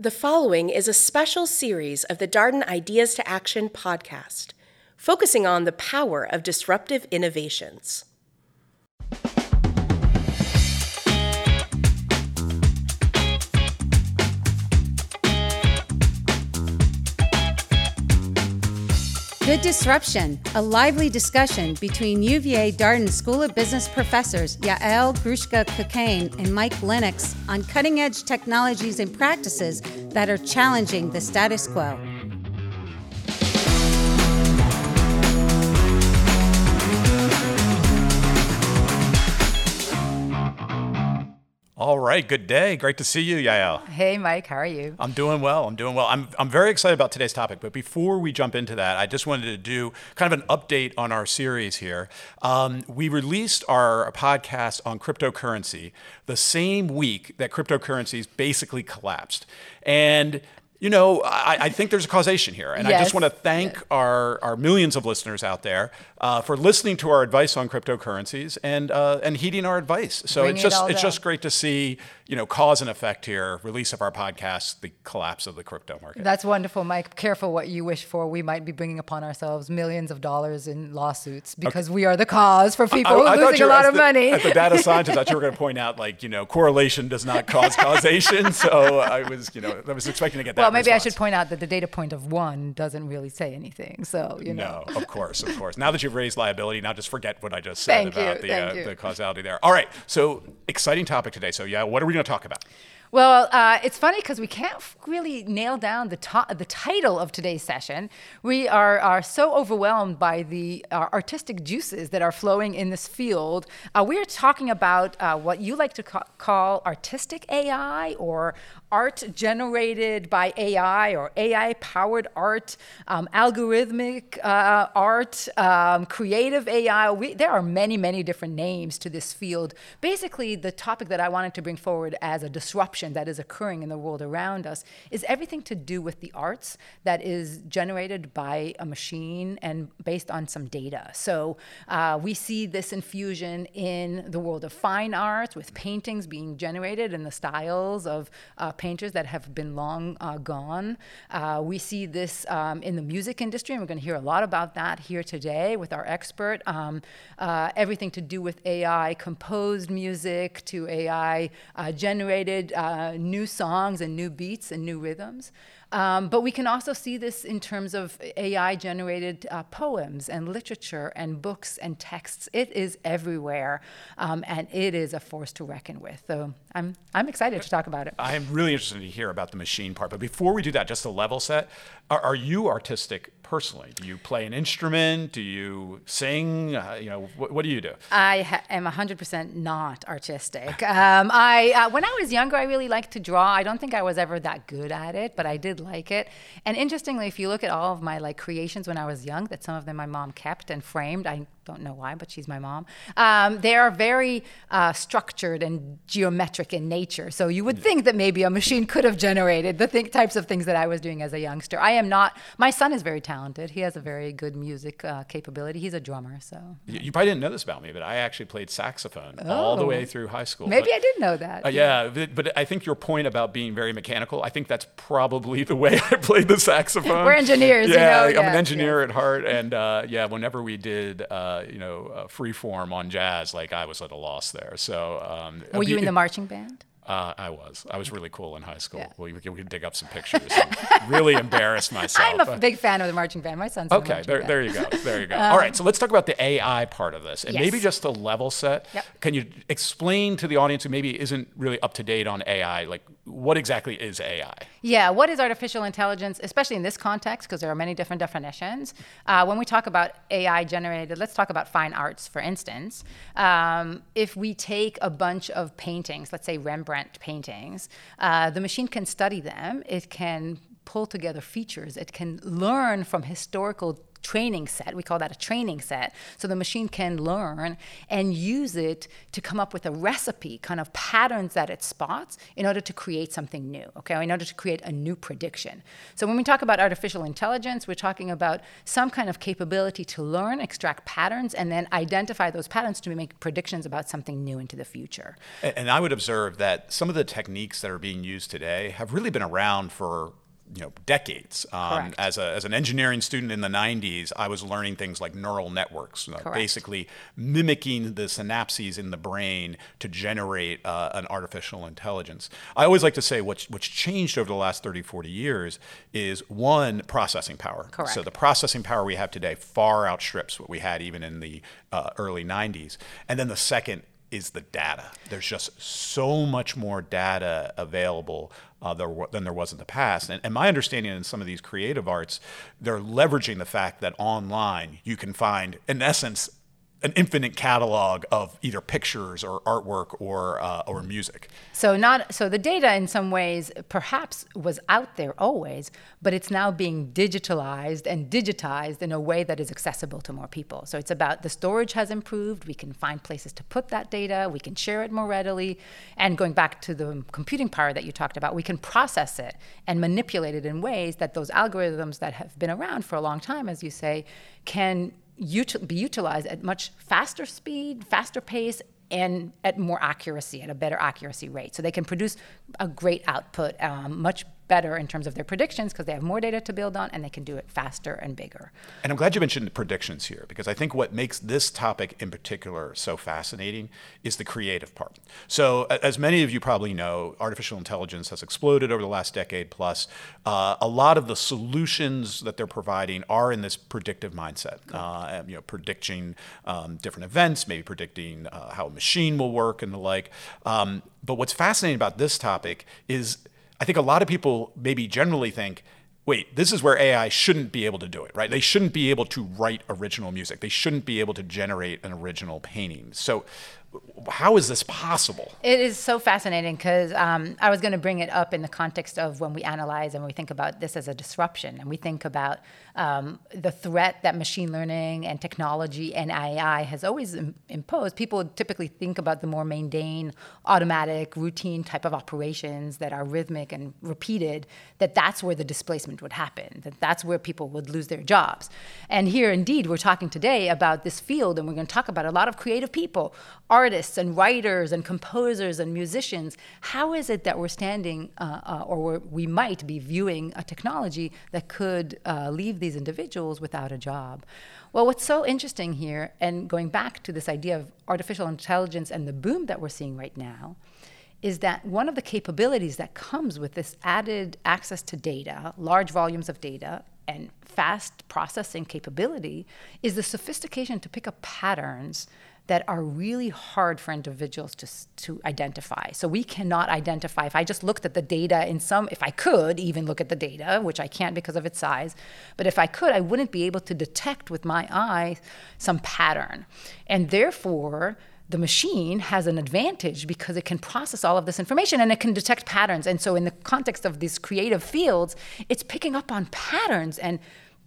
The following is a special series of the Darden Ideas to Action podcast, focusing on the power of disruptive innovations. Good Disruption, a lively discussion between UVA Darden School of Business professors Yael Grushka Cockayne and Mike Lennox on cutting edge technologies and practices that are challenging the status quo. All right, good day. Great to see you, Yael. Hey, Mike, how are you? I'm doing well. I'm doing well. I'm, I'm very excited about today's topic. But before we jump into that, I just wanted to do kind of an update on our series here. Um, we released our podcast on cryptocurrency the same week that cryptocurrencies basically collapsed. And you know, I, I, think there's a causation here. And yes. I just want to thank yeah. our, our millions of listeners out there uh, for listening to our advice on cryptocurrencies and, uh, and heeding our advice. So Bring it's just it it's just great to see, you know, cause and effect here, release of our podcast, the collapse of the crypto market. That's wonderful, Mike. Careful what you wish for. We might be bringing upon ourselves millions of dollars in lawsuits because okay. we are the cause for people I, I losing a lot of the, money. At the data scientist, I thought you were going to point out, like, you know, correlation does not cause causation. so I was, you know, I was expecting to get that. Well, maybe response. I should point out that the data point of one doesn't really say anything. So you know. No, of course, of course. Now that you've raised liability, now just forget what I just said about the, uh, the causality there. All right. So exciting topic today. So yeah, what are we going to talk about? Well, uh, it's funny because we can't really nail down the to- the title of today's session. We are are so overwhelmed by the uh, artistic juices that are flowing in this field. Uh, we are talking about uh, what you like to ca- call artistic AI or art generated by AI or AI powered art, um, algorithmic uh, art, um, creative AI. We, there are many, many different names to this field. Basically, the topic that I wanted to bring forward as a disruption that is occurring in the world around us is everything to do with the arts that is generated by a machine and based on some data. So uh, we see this infusion in the world of fine arts with paintings being generated in the styles of uh, painters that have been long uh, gone. Uh, we see this um, in the music industry, and we're going to hear a lot about that here today with our expert. Um, uh, everything to do with AI composed music to AI generated new songs and new beats and new rhythms. Um, but we can also see this in terms of AI generated uh, poems and literature and books and texts. It is everywhere, um, and it is a force to reckon with. So I'm, I'm excited to talk about it. I'm really interested to hear about the machine part. But before we do that, just a level set, are, are you artistic personally? Do you play an instrument? Do you sing? Uh, you know, what, what, do you do? I ha- am 100% not artistic. Um, I, uh, when I was younger, I really liked to draw. I don't think I was ever that good at it, but I did like it. And interestingly, if you look at all of my like creations when I was young, that some of them my mom kept and framed, I don't know why, but she's my mom. Um, they are very uh, structured and geometric in nature. So you would think that maybe a machine could have generated the th- types of things that I was doing as a youngster. I am not. My son is very talented. He has a very good music uh, capability. He's a drummer. So you, you, probably didn't know this about me, but I actually played saxophone oh. all the way oh. through high school. Maybe but, I didn't know that. Uh, yeah, but, but I think your point about being very mechanical. I think that's probably the way I played the saxophone. We're engineers. Yeah, you know? I'm yeah, an engineer yeah. at heart, and uh, yeah, whenever we did, uh, you know free form on jazz, like I was at a loss there. So, um, were you in the marching band? Uh, I was. I was really cool in high school. Yeah. we, we could dig up some pictures. really embarrass myself. I'm a big fan of the marching band. My son's okay. there, there you go. There you go. Um, All right. So let's talk about the AI part of this, and yes. maybe just a level set. Yep. Can you explain to the audience who maybe isn't really up to date on AI, like what exactly is AI? Yeah. What is artificial intelligence, especially in this context, because there are many different definitions. Uh, when we talk about AI generated, let's talk about fine arts, for instance. Um, if we take a bunch of paintings, let's say Rembrandt Rembrandt paintings, uh, the machine can study them. It can pull together features. It can learn from historical training set. We call that a training set. So the machine can learn and use it to come up with a recipe, kind of patterns that it spots in order to create something new, okay, in order to create a new prediction. So when we talk about artificial intelligence, we're talking about some kind of capability to learn, extract patterns, and then identify those patterns to make predictions about something new into the future. And I would observe that some of the techniques that are being used today have really been around for you know decades. Um, as a as an engineering student in the 90s, I was learning things like neural networks, uh, basically mimicking the synapses in the brain to generate uh, an artificial intelligence. I always like to say what's what's changed over the last 30, 40 years is one processing power. Correct. So the processing power we have today far outstrips what we had even in the uh, early 90s. And then the second is the data. There's just so much more data available uh, there, than there was in the past. And, and, my understanding in some of these creative arts, they're leveraging the fact that online you can find, in essence, an infinite catalog of either pictures or artwork or uh, or music. So not so the data in some ways perhaps was out there always, but it's now being digitalized and digitized in a way that is accessible to more people. So it's about the storage has improved. We can find places to put that data. We can share it more readily. And going back to the computing power that you talked about, we can process it and manipulate it in ways that those algorithms that have been around for a long time, as you say, can util- be utilized at much faster speed, faster pace, and at more accuracy, at a better accuracy rate. So they can produce a great output um, much better in terms of their predictions because they have more data to build on and they can do it faster and bigger. And I'm glad you mentioned predictions here because I think what makes this topic in particular so fascinating is the creative part. So, as many of you probably know, artificial intelligence has exploded over the last decade plus. Uh, a lot of the solutions that they're providing are in this predictive mindset, uh, you know, predicting um, different events, maybe predicting uh, how a machine will work and the like. Um, but what's fascinating about this topic is I think a lot of people maybe generally think, wait, this is where AI shouldn't be able to do it, right? They shouldn't be able to write original music. They shouldn't be able to generate an original painting. So how is this possible? It is so fascinating because um, I was going to bring it up in the context of when we analyze and we think about this as a disruption and we think about um, the threat that machine learning and technology and AI has always Im- imposed. People typically think about the more mundane, automatic, routine type of operations that are rhythmic and repeated, that that's where the displacement would happen, that that's where people would lose their jobs. And here, indeed, we're talking today about this field and we're going to talk about a lot of creative people artists and writers and composers and musicians, how is it that we're standing uh, uh, or we might be viewing a technology that could uh, leave these individuals without a job? Well, what's so interesting here, and going back to this idea of artificial intelligence and the boom that we're seeing right now, is that one of the capabilities that comes with this added access to data, large volumes of data, and fast processing capability is the sophistication to pick up patterns that are really hard for individuals to, to identify. So we cannot identify. If I just looked at the data in some, if I could even look at the data, which I can't because of its size, but if I could, I wouldn't be able to detect with my eye some pattern. And therefore, the machine has an advantage because it can process all of this information and it can detect patterns. And so, in the context of these creative fields, it's picking up on patterns and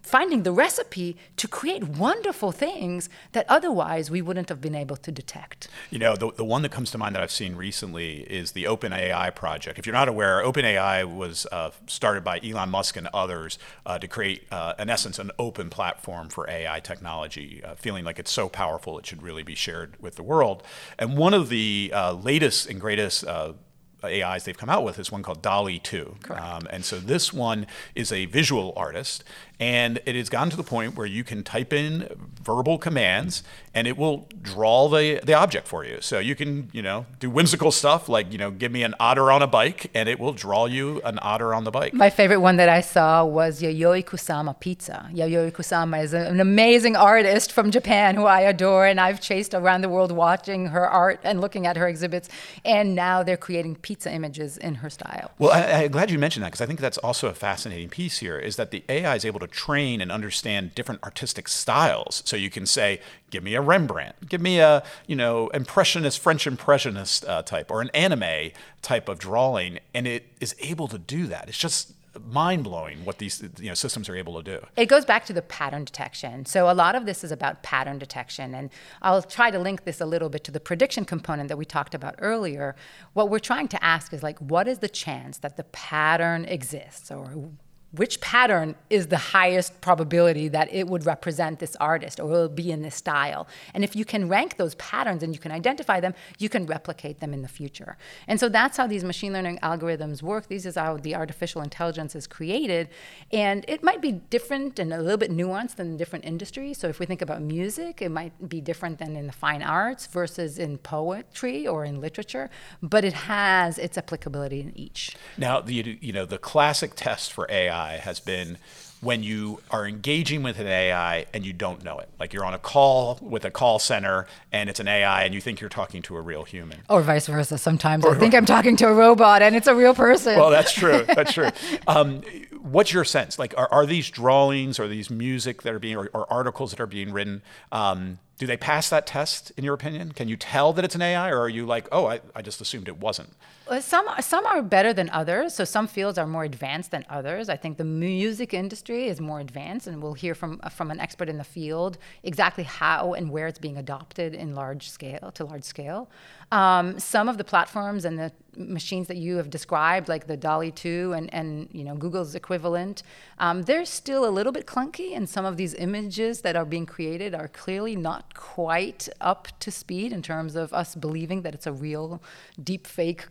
finding the recipe to create wonderful things that otherwise we wouldn't have been able to detect. You know, the, the one that comes to mind that I've seen recently is the OpenAI project. If you're not aware, OpenAI was uh, started by Elon Musk and others uh, to create, uh, in essence, an open platform for AI technology, uh, feeling like it's so powerful it should really be shared with the world. And one of the uh, latest and greatest uh, AIs they've come out with is one called DALL-E 2. Um, and so this one is a visual artist, and it has gotten to the point where you can type in verbal commands and it will draw the, the object for you. So you can, you know, do whimsical stuff like, you know, give me an otter on a bike and it will draw you an otter on the bike. My favorite one that I saw was Yayoi Kusama Pizza. Yayoi Kusama is an amazing artist from Japan who I adore and I've chased around the world watching her art and looking at her exhibits. And now they're creating pizza images in her style. Well, I, am glad you mentioned that because I think that's also a fascinating piece here is that the AI is able to train and understand different artistic styles. So you can say, give me a Rembrandt, give me a you know impressionist French impressionist uh, type or an anime type of drawing, and it is able to do that. It's just mind blowing what these you know systems are able to do. It goes back to the pattern detection. So a lot of this is about pattern detection, and I'll try to link this a little bit to the prediction component that we talked about earlier. What we're trying to ask is like, what is the chance that the pattern exists, or which pattern is the highest probability that it would represent this artist or will be in this style. And if you can rank those patterns and you can identify them, you can replicate them in the future. And so that's how these machine learning algorithms work. This is how the artificial intelligence is created. And it might be different and a little bit nuanced in different industries. So if we think about music, it might be different than in the fine arts versus in poetry or in literature, but it has its applicability in each. Now, the, you know, the classic test for AI AI has been when you are engaging with an AI and you don't know it. Like you're on a call with a call center and it's an AI and you think you're talking to a real human. Or vice versa. Sometimes or, I think I'm talking to a robot and it's a real person. Well, that's true. That's true. Um, what's your sense? Like, are, are these drawings or these music that are being, or, or articles that are being written, um, do they pass that test in your opinion? Can you tell that it's an AI or are you like, oh, I, I just assumed it wasn't? Some some are better than others. So some fields are more advanced than others. I think the music industry is more advanced, and we'll hear from from an expert in the field exactly how and where it's being adopted in large scale to large scale. Um, some of the platforms and the machines that you have described, like the DALL-E 2 and, and you know Google's equivalent, um, they're still a little bit clunky, and some of these images that are being created are clearly not quite up to speed in terms of us believing that it's a real deep fake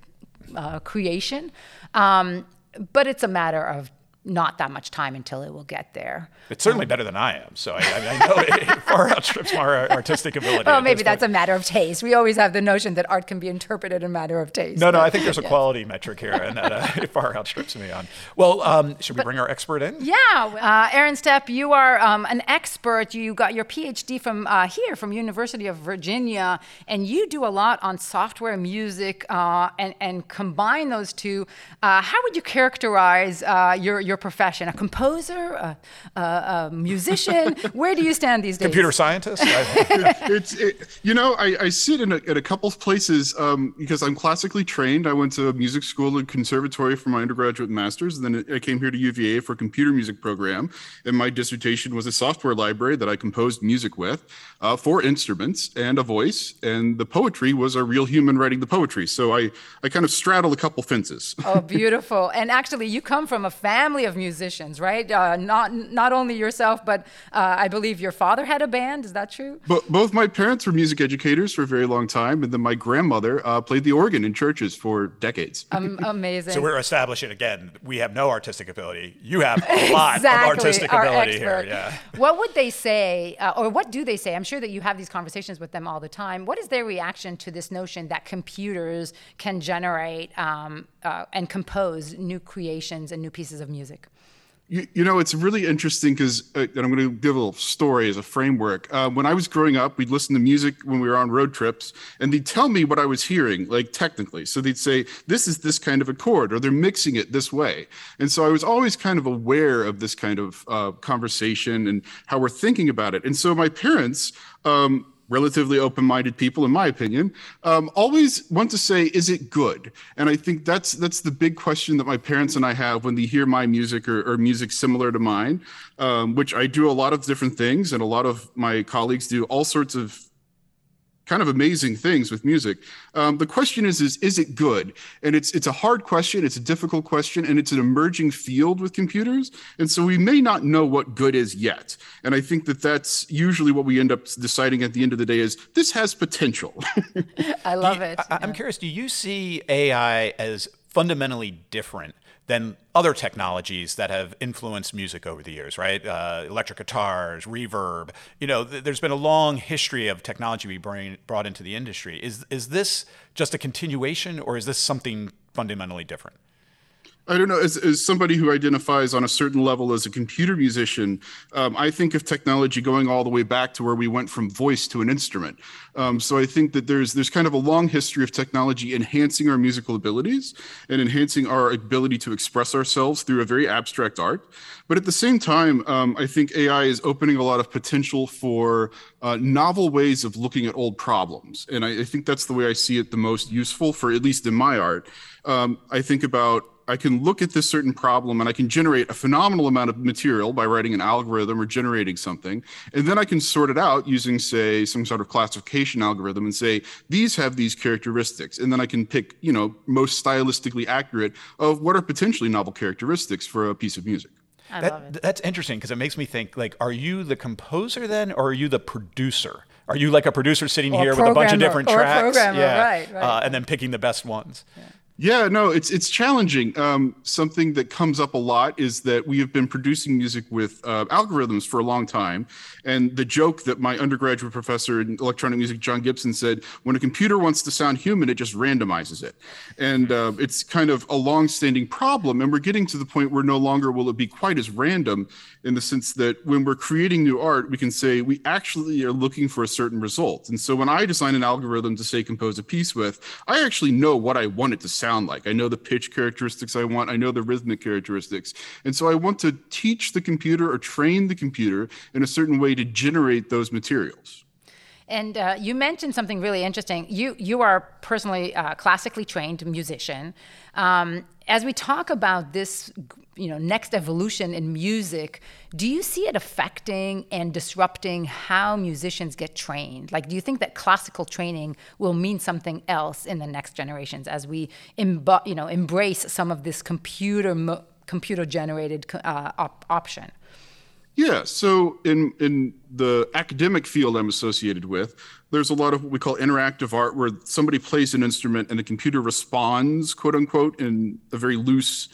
uh, creation. Um, but it's a matter of not that much time until it will get there. It's certainly um, better than I am, so I, I know it far outstrips my artistic ability. Well, maybe that's point. a matter of taste. We always have the notion that art can be interpreted in a matter of taste. No, no, I think there's a quality metric here, and that uh, far outstrips me on. Well, um, should we but, bring our expert in? Yeah, uh, Aaron Stepp, you are um, an expert. You got your PhD from uh, here, from University of Virginia, and you do a lot on software, music, uh, and and combine those two. Uh, how would you characterize uh, your your your profession? A composer, a, a, a musician? Where do you stand these days? Computer scientist. it's it, you know I, I sit in a, in a couple of places um, because I'm classically trained. I went to a music school and conservatory for my undergraduate and master's. And then I came here to UVA for a computer music program, and my dissertation was a software library that I composed music with uh, for instruments and a voice. And the poetry was a real human writing the poetry. So I I kind of straddle a couple fences. oh, beautiful! And actually, you come from a family family of musicians, right? Uh, not not only yourself, but uh, I believe your father had a band. Is that true? But both my parents were music educators for a very long time, and then my grandmother uh, played the organ in churches for decades. Um, amazing. so we're establishing again, we have no artistic ability. You have a lot exactly, of artistic ability expert. here. Yeah. What would they say, uh, or what do they say? I'm sure that you have these conversations with them all the time. What is their reaction to this notion that computers can generate um, uh, and compose new creations and new pieces of music? You, you know, it's really interesting because, uh, and I'm going to give a little story as a framework. Uh, when I was growing up, we'd listen to music when we were on road trips, and they'd tell me what I was hearing, like technically. So they'd say, this is this kind of a chord, or they're mixing it this way. And so I was always kind of aware of this kind of uh, conversation and how we're thinking about it. And so my parents, um, relatively open-minded people, in my opinion, um, always want to say, "Is it good?" And I think that's that's the big question that my parents and I have when they hear my music or, or music similar to mine, um, which I do a lot of different things, and a lot of my colleagues do all sorts of kind of amazing things with music. Um, the question is, is is it good? And it's it's a hard question, it's a difficult question, and it's an emerging field with computers. And so we may not know what good is yet. And I think that that's usually what we end up deciding at the end of the day is this has potential. I love you, it. I, I'm curious, do you see AI as fundamentally different than other technologies that have influenced music over the years, right? Uh, electric guitars, reverb. You know, th- there's been a long history of technology we bring, brought into the industry. Is is this just a continuation, or is this something fundamentally different? I don't know. As, as somebody who identifies on a certain level as a computer musician, um, I think of technology going all the way back to where we went from voice to an instrument. Um, so I think that there's there's kind of a long history of technology enhancing our musical abilities and enhancing our ability to express ourselves through a very abstract art. But at the same time, um, I think AI is opening a lot of potential for uh, novel ways of looking at old problems, and I, I, think that's the way I see it the most useful for at least in my art. Um, I think about I can look at this certain problem and I can generate a phenomenal amount of material by writing an algorithm or generating something. And then I can sort it out using, say, some sort of classification algorithm and say, these have these characteristics. And then I can pick, you know, most stylistically accurate of what are potentially novel characteristics for a piece of music. I That- love it. That's interesting because it makes me think like, are you the composer then, or are you the producer? Are you like a producer sitting Or here with a bunch of different or a tracks, programmer, yeah, right, right. Uh, and then picking the best ones? Yeah, no, it's it's challenging. Um, something that comes up a lot is that we have been producing music with uh, algorithms for a long time, and the joke that my undergraduate professor in electronic music, John Gibson, said: when a computer wants to sound human, it just randomizes it, and uh, it's kind of a long-standing problem. And we're getting to the point where no longer will it be quite as random, in the sense that when we're creating new art, we can say we actually are looking for a certain result. And so when I design an algorithm to say compose a piece with, I actually know what I want it to sound like. I know the pitch characteristics I want, I know the rhythmic characteristics. And so I want to teach the computer or train the computer in a certain way to generate those materials. And uh, you mentioned something really interesting. You you are personally uh, classically trained musician. Um, as we talk about this, you know, next evolution in music, do you see it affecting and disrupting how musicians get trained? Like, do you think that classical training will mean something else in the next generations as we, embo- you know, embrace some of this computer mo- computer generated uh, op- option? Yeah. So in in the academic field I'm associated with, there's a lot of what we call interactive art, where somebody plays an instrument and the computer responds, quote unquote, in a very loose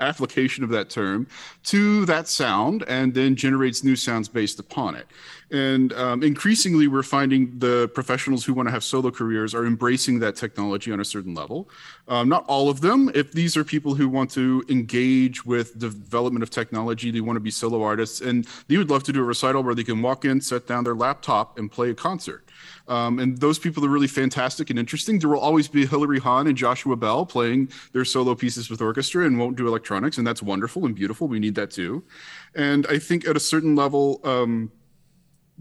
application of that term to that sound and then generates new sounds based upon it. And um, increasingly, we're finding the professionals who want to have solo careers are embracing that technology on a certain level. Um, not all of them. If these are people who want to engage with development of technology, they want to be solo artists, and they would love to do a recital where they can walk in, set down their laptop, and play a concert. Um, and those people are really fantastic and interesting. There will always be Hilary Hahn and Joshua Bell playing their solo pieces with orchestra and won't do electronics, and that's wonderful and beautiful. We need that too. And I think at a certain level, um,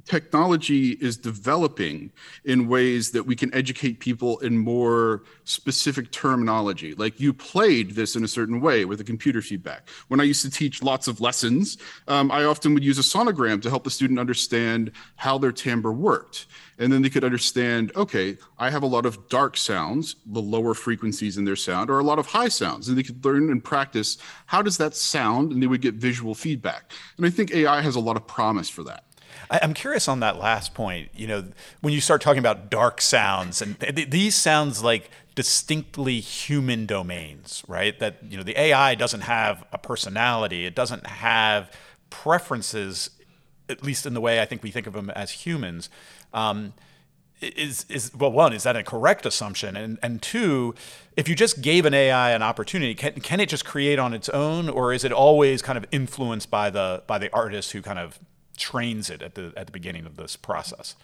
technology is developing in ways that we can educate people in more specific terminology. Like you played this in a certain way with the computer feedback. When I used to teach lots of lessons, um, I often would use a sonogram to help the student understand how their timbre worked. And then they could understand, okay, I have a lot of dark sounds, the lower frequencies in their sound, or a lot of high sounds. And they could learn and practice how does that sound, and they would get visual feedback. And I think AI has a lot of promise for that. I, I'm curious on that last point. You know, when you start talking about dark sounds, and th- these sounds like distinctly human domains, right? That you know, the AI doesn't have a personality. It doesn't have preferences, at least in the way I think we think of them as humans. Um, is is well one is that a correct assumption and and two if you just gave an AI an opportunity can can it just create on its own or is it always kind of influenced by the by the artist who kind of trains it at the at the beginning of this process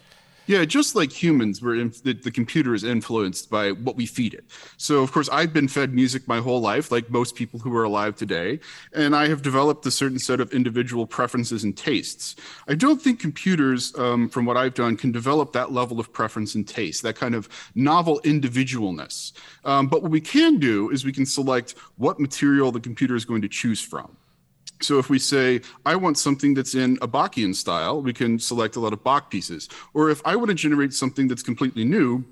Yeah, just like humans, we're the, the computer is influenced by what we feed it. So, of course, I've been fed music my whole life, like most people who are alive today, and I have developed a certain set of individual preferences and tastes. I don't think computers, um, from what I've done, can develop that level of preference and taste, that kind of novel individualness. Um, but what we can do is we can select what material the computer is going to choose from. So if we say, I want something that's in a Bachian style, we can select a lot of Bach pieces. Or if I want to generate something that's completely new,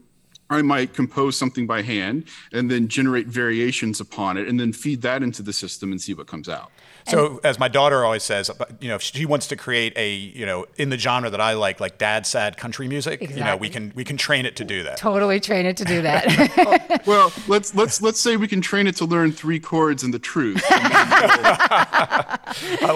I might compose something by hand and then generate variations upon it and then feed that into the system and see what comes out. so as my daughter always says you know if she wants to create a you know in the genre that I like like dad sad country music you know we can we can train it to do that Totally train it to do that. Well, let's let's let's say we can train it to learn three chords and the truth. I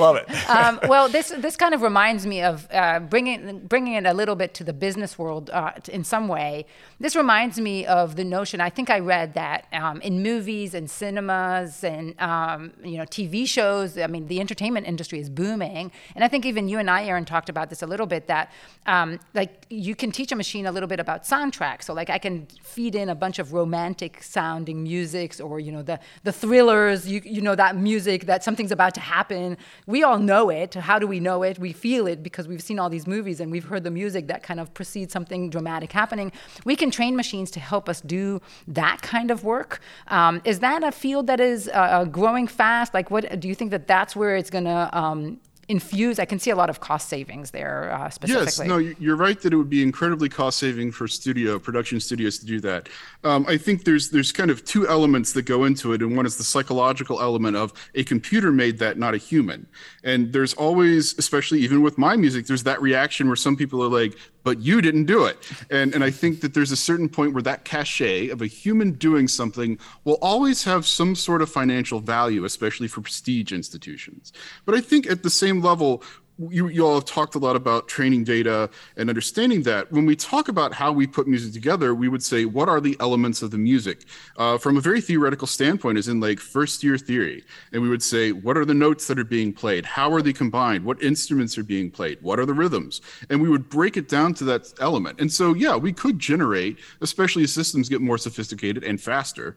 love it um, well, this this kind of reminds me of uh, bringing bringing it a little bit to the business world uh, in some way. This reminds me of the notion. I think I read that um, in movies and cinemas and um, you know TV shows. I mean, the entertainment industry is booming, and I think even you and I, Aaron, talked about this a little bit. That um, like you can teach a machine a little bit about soundtracks. So like I can feed in a bunch of romantic sounding musics, or you know the the thrillers. You you know that music that something's about to happen. We all know it. How do we know it? We feel it because we've seen all these movies and we've heard the music that kind of precedes something dramatic happening. We can train machines machines to help us do that kind of work. Um, is that a field that is uh, uh growing fast? Like, what do you think that that's where it's going to um, infuse i can see a lot of cost savings there uh, specifically yes no you're right that it would be incredibly cost saving for studio production studios to do that um, i think there's there's kind of two elements that go into it and one is the psychological element of a computer made that not a human and there's always especially even with my music there's that reaction where some people are like but you didn't do it. And, and I think that there's a certain point where that cachet of a human doing something will always have some sort of financial value, especially for prestige institutions. But I think at the same level, you, you all have talked a lot about training data and understanding that. When we talk about how we put music together, we would say, what are the elements of the music? Uh, from a very theoretical standpoint, is in like first year theory. And we would say, what are the notes that are being played? How are they combined? What instruments are being played? What are the rhythms? And we would break it down to that element. And so, yeah, we could generate, especially as systems get more sophisticated and faster,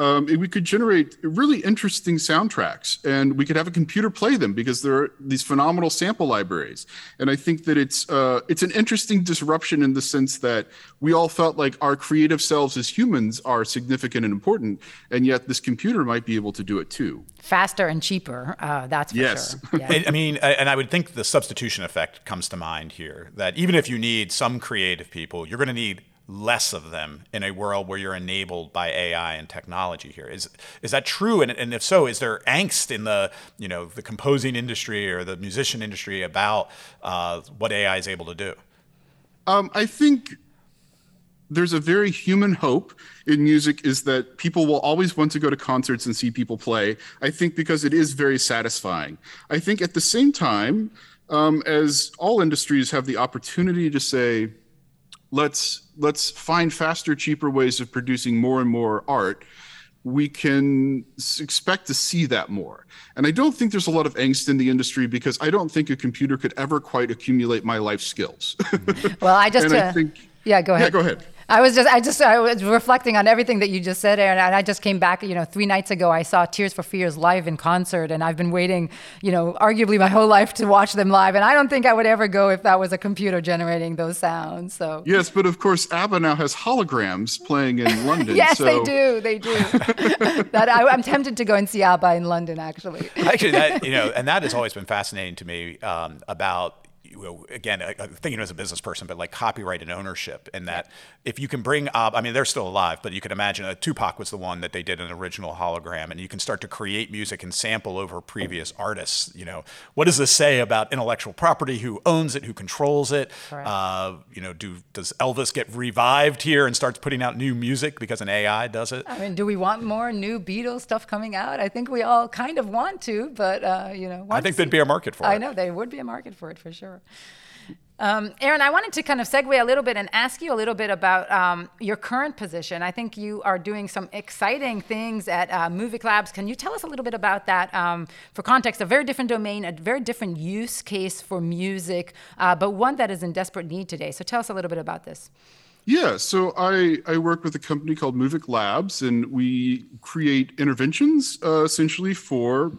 um, we could generate really interesting soundtracks and we could have a computer play them because there are these phenomenal sample libraries. And I think that it's uh, it's an interesting disruption in the sense that we all felt like our creative selves as humans are significant and important, and yet this computer might be able to do it too. Faster and cheaper, uh, that's for yes. sure. Yeah. I mean, and I would think the substitution effect comes to mind here. That even if you need some creative people, you're going to need less of them in a world where you're enabled by AI and technology here. Is is that true? And, and if so, is there angst in the you know the composing industry or the musician industry about uh, what AI is able to do? Um, I think there's a very human hope in music is that people will always want to go to concerts and see people play. I think because it is very satisfying. I think at the same time, um, as all industries have the opportunity to say, let's let's find faster cheaper ways of producing more and more art. We can expect to see that more. And i don't think there's a lot of angst in the industry because i don't think a computer could ever quite accumulate my life skills. Well i just uh, I think, yeah go ahead. yeah go ahead I was just, I just, I was reflecting on everything that you just said, Aaron, and I just came back. You know, three nights ago, I saw Tears for Fears live in concert, and I've been waiting, you know, arguably my whole life to watch them live, and I don't think I would ever go if that was a computer generating those sounds. So yes, but of course, ABBA now has holograms playing in London. yes, so. they do, they do. that I, am tempted to go and see ABBA in London, actually. Actually, that you know, and that has always been fascinating to me um, about again, thinking as a business person, but like copyright and ownership, and that if you can bring up, I mean, they're still alive, but you can imagine uh, Tupac was the one that they did an original hologram, and you can start to create music and sample over previous artists. You know, what does this say about intellectual property? Who owns it? Who controls it? Uh, you know, do does Elvis get revived here and starts putting out new music because an AI does it? I mean, do we want more new Beatles stuff coming out? I think we all kind of want to, but uh, you know, I think there'd be a market for it. I know there would be a market for it for sure. Um, Aaron, I wanted to kind of segue a little bit and ask you a little bit about um, your current position. I think you are doing some exciting things at uh, Muvik Labs. Can you tell us a little bit about that? Um, for context, a very different domain, a very different use case for music, uh, but one that is in desperate need today. So tell us a little bit about this. Yeah, so I, I work with a company called Muvik Labs, and we create interventions uh, essentially for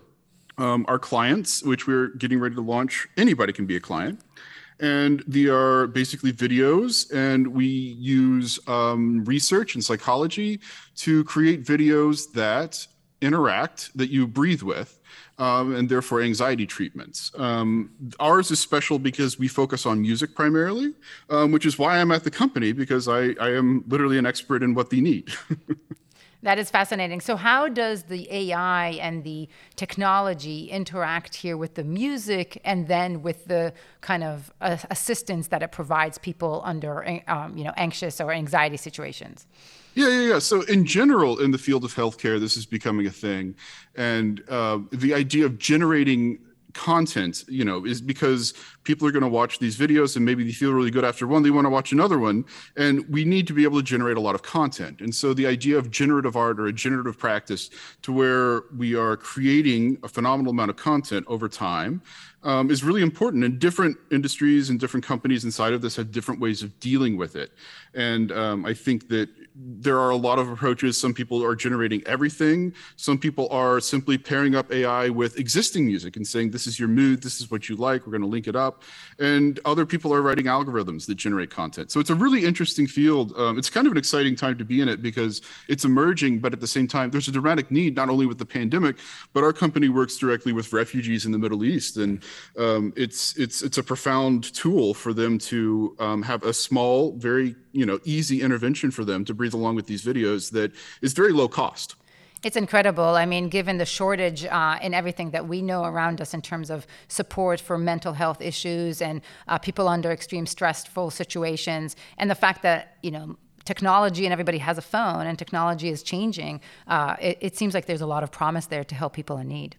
um, our clients, which we're getting ready to launch. Anybody can be a client and they are basically videos and we use um, research and psychology to create videos that interact that you breathe with um, and therefore anxiety treatments um, ours is special because we focus on music primarily um, which is why i'm at the company because I, I am literally an expert in what they need That is fascinating. So, how does the AI and the technology interact here with the music and then with the kind of uh, assistance that it provides people under, um, you know, anxious or anxiety situations? Yeah, yeah, yeah. So, in general, in the field of healthcare, this is becoming a thing. And uh, the idea of generating content you know is because people are going to watch these videos and maybe they feel really good after one they want to watch another one and we need to be able to generate a lot of content. And so the idea of generative art or a generative practice to where we are creating a phenomenal amount of content over time um, is really important. And different industries and different companies inside of this have different ways of dealing with it. And um, i think that there are a lot of approaches. Some people are generating everything. Some people are simply pairing up AI with existing music and saying, this is your mood, this is what you like, we're going to link it up. And other people are writing algorithms that generate content. So it's a really interesting field. Um, it's kind of an exciting time to be in it because it's emerging, but at the same time, there's a dramatic need, not only with the pandemic, but our company works directly with refugees in the Middle East. And um, it's, it's, it's a profound tool for them to um, have a small, very you know easy intervention for them to breathe along with these videos that is very low cost. It's incredible. I mean, given the shortage uh, in everything that we know around us in terms of support for mental health issues and uh, people under extreme stressful situations, and the fact that you know technology and everybody has a phone and technology is changing, uh, it, it seems like there's a lot of promise there to help people in need.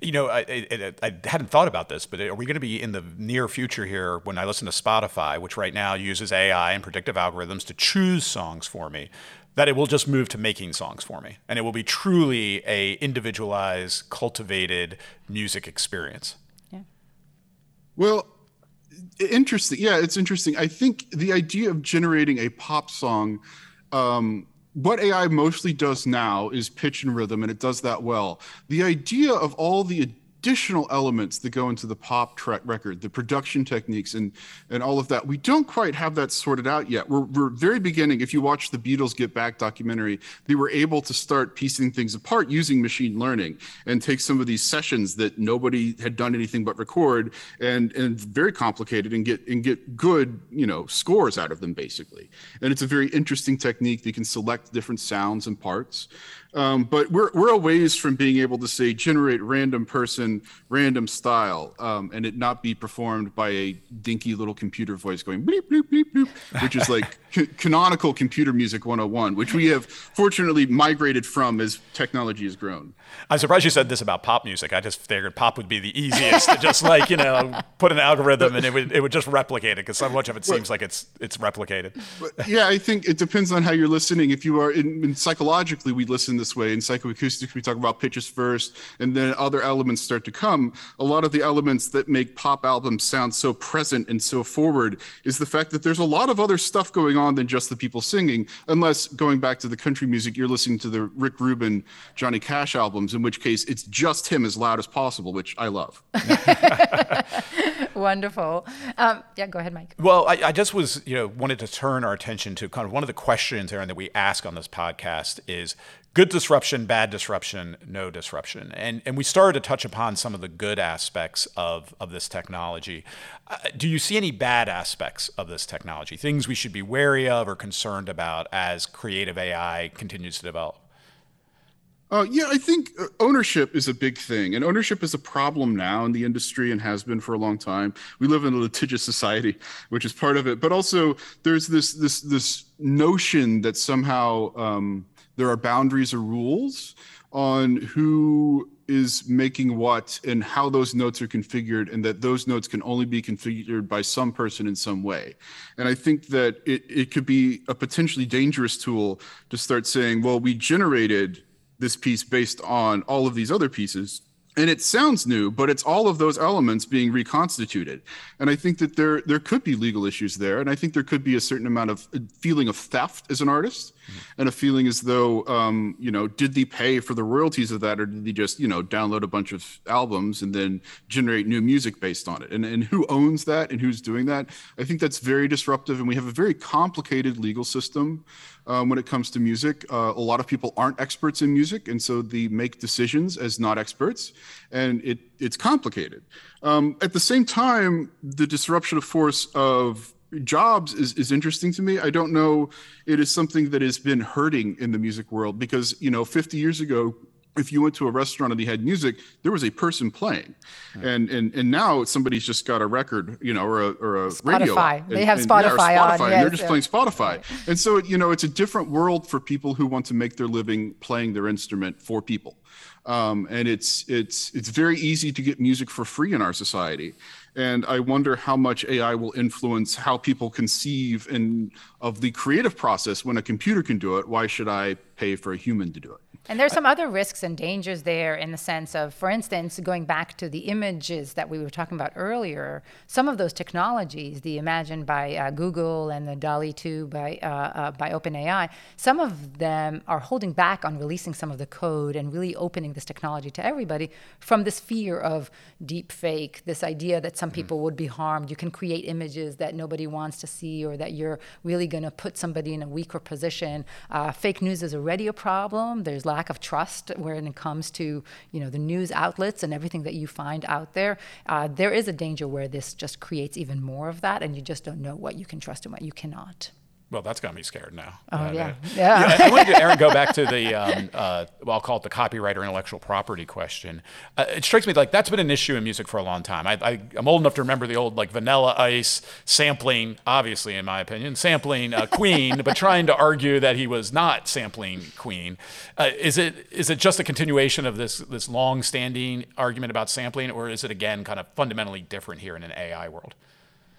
You know, I, I, I, hadn't thought about this, but are we going to be in the near future here when I listen to Spotify, which right now uses AI and predictive algorithms to choose songs for me, that it will just move to making songs for me, and it will be truly a individualized, cultivated music experience. Yeah. Well, interesting. Yeah, it's interesting. I think the idea of generating a pop song. Um, what AI mostly does now is pitch and rhythm, and it does that well. The idea of all the additional elements that go into the pop track record, the production techniques, and and all of that. We don't quite have that sorted out yet. We're, we're very beginning. If you watch the Beatles Get Back documentary, they were able to start piecing things apart using machine learning and take some of these sessions that nobody had done anything but record and and very complicated and get and get good you know scores out of them basically. And it's a very interesting technique. You can select different sounds and parts. Um, but we're, we're a ways from being able to say generate random person, random style, um, and it not be performed by a dinky little computer voice going bleep, bleep, bleep, bleep, which is like canonical computer music 101, which we have fortunately migrated from as technology has grown. I'm surprised you said this about pop music. I just figured pop would be the easiest to just like, you know, put an algorithm and it would, it would just replicate it because so much of it seems like it's, it's replicated. yeah, I think it depends on how you're listening. If you are in, in psychologically, we listen this way. In psychoacoustics, we talk about pitches first and then other elements start to come. A lot of the elements that make pop albums sound so present and so forward is the fact that there's a lot of other stuff going on than just the people singing, unless going back to the country music, you're listening to the Rick Rubin, Johnny Cash albums, in which case it's just him as loud as possible, which I love. Wonderful. Um, yeah, go ahead, Mike. Well, I, I, just was, you know, wanted to turn our attention to kind of one of the questions, Aaron, that we ask on this podcast is good disruption, bad disruption, no disruption. And, and we started to touch upon some of the good aspects of, of this technology. Uh, do you see any bad aspects of this technology, things we should be wary of or concerned about as creative AI continues to develop? Uh, yeah, I think uh, ownership is a big thing, and ownership is a problem now in the industry and has been for a long time. We live in a litigious society, which is part of it, but also there's this this this notion that somehow um, there are boundaries or rules on who is making what and how those notes are configured and that those notes can only be configured by some person in some way. And i think that it, it could be a potentially dangerous tool to start saying well we generated this piece based on all of these other pieces. And it sounds new but it's all of those elements being reconstituted. And i think that there there could be legal issues there. And i think there could be a certain amount of uh, feeling of theft as an artist. And a feeling as though um, you know did they pay for the royalties of that or did they just you know download a bunch of albums and then generate new music based on it and, and who owns that and who's doing that i think that's very disruptive and we have a very complicated legal system um, when it comes to music. Uh, a lot of people aren't experts in music, and so they make decisions as not experts, and it it's complicated. Um, at the same time, the disruption of force of jobs is, is interesting to me. I don't know. It is something that has been hurting in the music world because, you know, 50 years ago, if you went to a restaurant and they had music, there was a person playing, yeah. and and and now somebody's just got a record, you know, or a or a Spotify. radio. And, they have Spotify, and, yeah, Spotify on. Yes, they're just yeah. playing Spotify, and so you know, it's a different world for people who want to make their living playing their instrument for people, um, and it's it's it's very easy to get music for free in our society, and I wonder how much AI will influence how people conceive and of the creative process when a computer can do it. Why should I pay for a human to do it? And there's some other risks and dangers there in the sense of, for instance, going back to the images that we were talking about earlier, some of those technologies, the Imagen by uh, Google and the DALL-E 2 by, uh, uh, by OpenAI, some of them are holding back on releasing some of the code and really opening this technology to everybody from this fear of deep fake, this idea that some people would be harmed. You can create images that nobody wants to see or that you're really going to put somebody in a weaker position. Uh, fake news is already a problem. There's lack of trust when it comes to you know the news outlets and everything that you find out there. Uh, there is a danger where this just creates even more of that, and you just don't know what you can trust and what you cannot. Well, that's got me scared now. Oh, Uh, yeah. yeah. I wanted to, Aaron, go back to the, um, uh, well, I'll call it the copyright or intellectual property question. Uh, it strikes me like that's been an issue in music for a long time. I, I, I'm old enough to remember the old like Vanilla Ice sampling, obviously, in my opinion, sampling uh, Queen, but trying to argue that he was not sampling Queen. Uh, is it is it just a continuation of this this long-standing argument about sampling, or is it again kind of fundamentally different here in an AI world?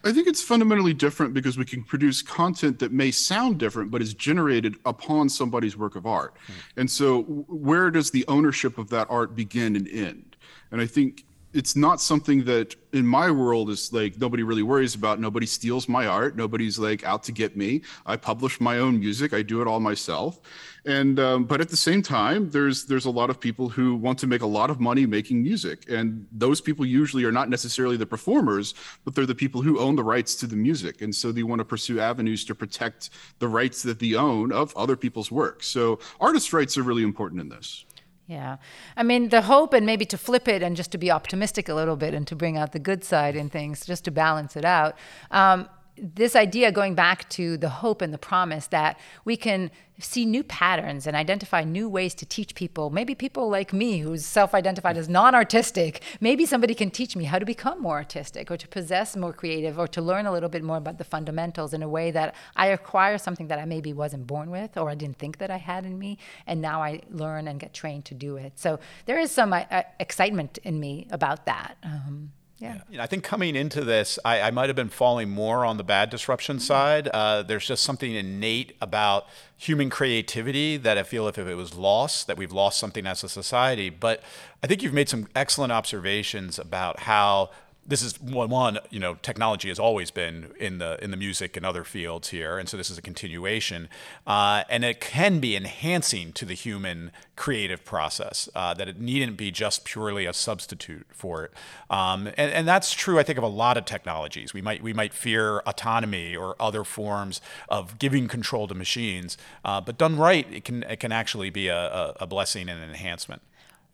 I think it's fundamentally different because we can produce content that may sound different, but is generated upon somebody's work of art. Hmm. And so, where does the ownership of that art begin and end? And I think it's not something that in my world is like nobody really worries about. Nobody steals my art. Nobody's like out to get me. I publish my own music. I do it all myself. And um, but at the same time, there's there's a lot of people who want to make a lot of money making music, and those people usually are not necessarily the performers, but they're the people who own the rights to the music, and so they want to pursue avenues to protect the rights that they own of other people's work. So artist rights are really important in this. Yeah. I mean, the hope, and maybe to flip it and just to be optimistic a little bit and to bring out the good side in things, just to balance it out. Um, this idea going back to the hope and the promise that we can see new patterns and identify new ways to teach people. Maybe people like me who's self-identified as non-artistic. Maybe somebody can teach me how to become more artistic or to possess more creative or to learn a little bit more about the fundamentals in a way that i acquire something that i maybe wasn't born with or i didn't think that i had in me and now i learn and get trained to do it. So there is some uh, excitement in me about that. Um, yeah. You know, I think coming into this, I, I might have been falling more on the bad disruption side. Uh, there's just something innate about human creativity that I feel if, if it was lost, that we've lost something as a society. But I think you've made some excellent observations about how this is one, one you know technology has always been in the in the music and other fields here and so this is a continuation uh, and it can be enhancing to the human creative process uh, that it needn't be just purely a substitute for it. Um, and, and that's true I think of a lot of technologies. We might we might fear autonomy or other forms of giving control to machines uh, but done right it can it can actually be a, a, a blessing and an enhancement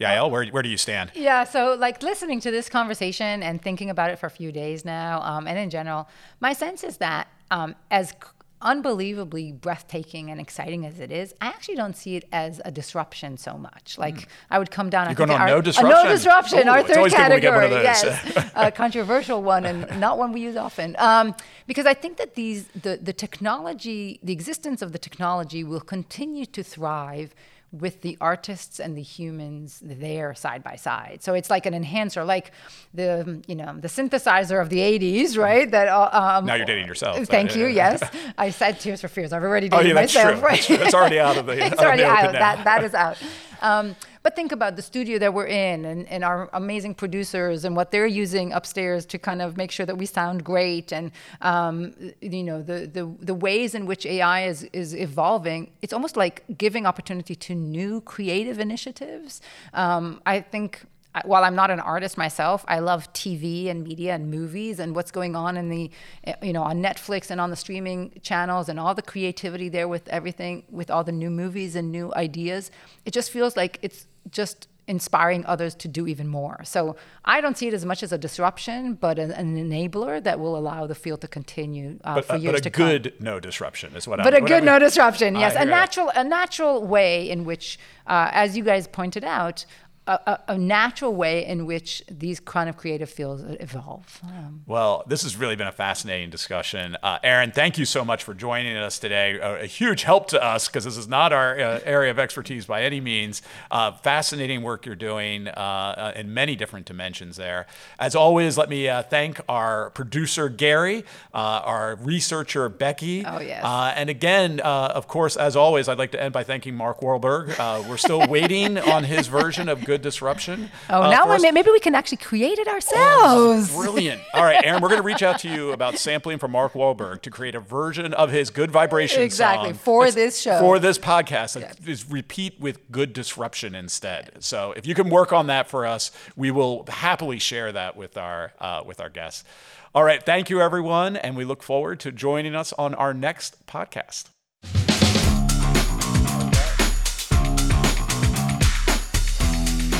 Yael, where, where do you stand? Yeah, so like listening to this conversation and thinking about it for a few days now, um, and in general, my sense is that um, as unbelievably breathtaking and exciting as it is, I actually don't see it as a disruption so much. Like mm. I would come down. You're going on our, no disruption. A no disruption. Ooh, our third category. Yes, a controversial one and not one we use often. Um, because I think that these the the technology, the existence of the technology, will continue to thrive with the artists and the humans there side by side. So it's like an enhancer, like the you know the synthesizer of the '80s, right? That uh, um, now you're dating yourself. Thank you. yes, I said Tears for Fears. I've already dated oh, yeah, that's myself. True. Right? That's, already out of the. it's already out. That that is out. Um, but think about the studio that we're in and, and our amazing producers and what they're using upstairs to kind of make sure that we sound great and um, you know the, the the ways in which AI is is evolving. It's almost like giving opportunity to new creative initiatives. Um, I think while I'm not an artist myself, I love TV and media and movies and what's going on in the, you know, on Netflix and on the streaming channels and all the creativity there with everything, with all the new movies and new ideas. It just feels like it's just inspiring others to do even more. So I don't see it as much as a disruption, but an, an enabler that will allow the field to continue uh, but, for uh, years to come. But a good no disruption is what but I'm. a good I no disruption, yes, I a natural, a natural way in which, uh, as you guys pointed out, a, a, natural way in which these kind of creative fields evolve. Um, well, this has really been a fascinating discussion. Uh, Erin, thank you so much for joining us today. A, a huge help to us because this is not our uh, area of expertise by any means. Uh, fascinating work you're doing uh, uh, in many different dimensions there. As always, let me uh, thank our producer, Gary, our researcher, Becky. Oh, yes. and again, of course, as always, I'd like to end by thanking Mark Wahlberg. we're still waiting on his version of Good disruption. Oh, uh, now maybe we can actually create it ourselves. Oh, brilliant. All right, Aaron, we're going to reach out to you about sampling from Mark Wahlberg to create a version of his Good Vibration exactly, for this show. For this podcast. Yes. Is repeat with good disruption instead. So if you can work on that for us, we will happily share that with our uh, with our guests. All right, thank you everyone, and we look forward to joining us on our next podcast.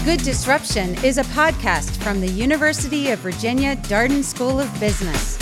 Good Disruption is a podcast from the University of Virginia Darden School of Business.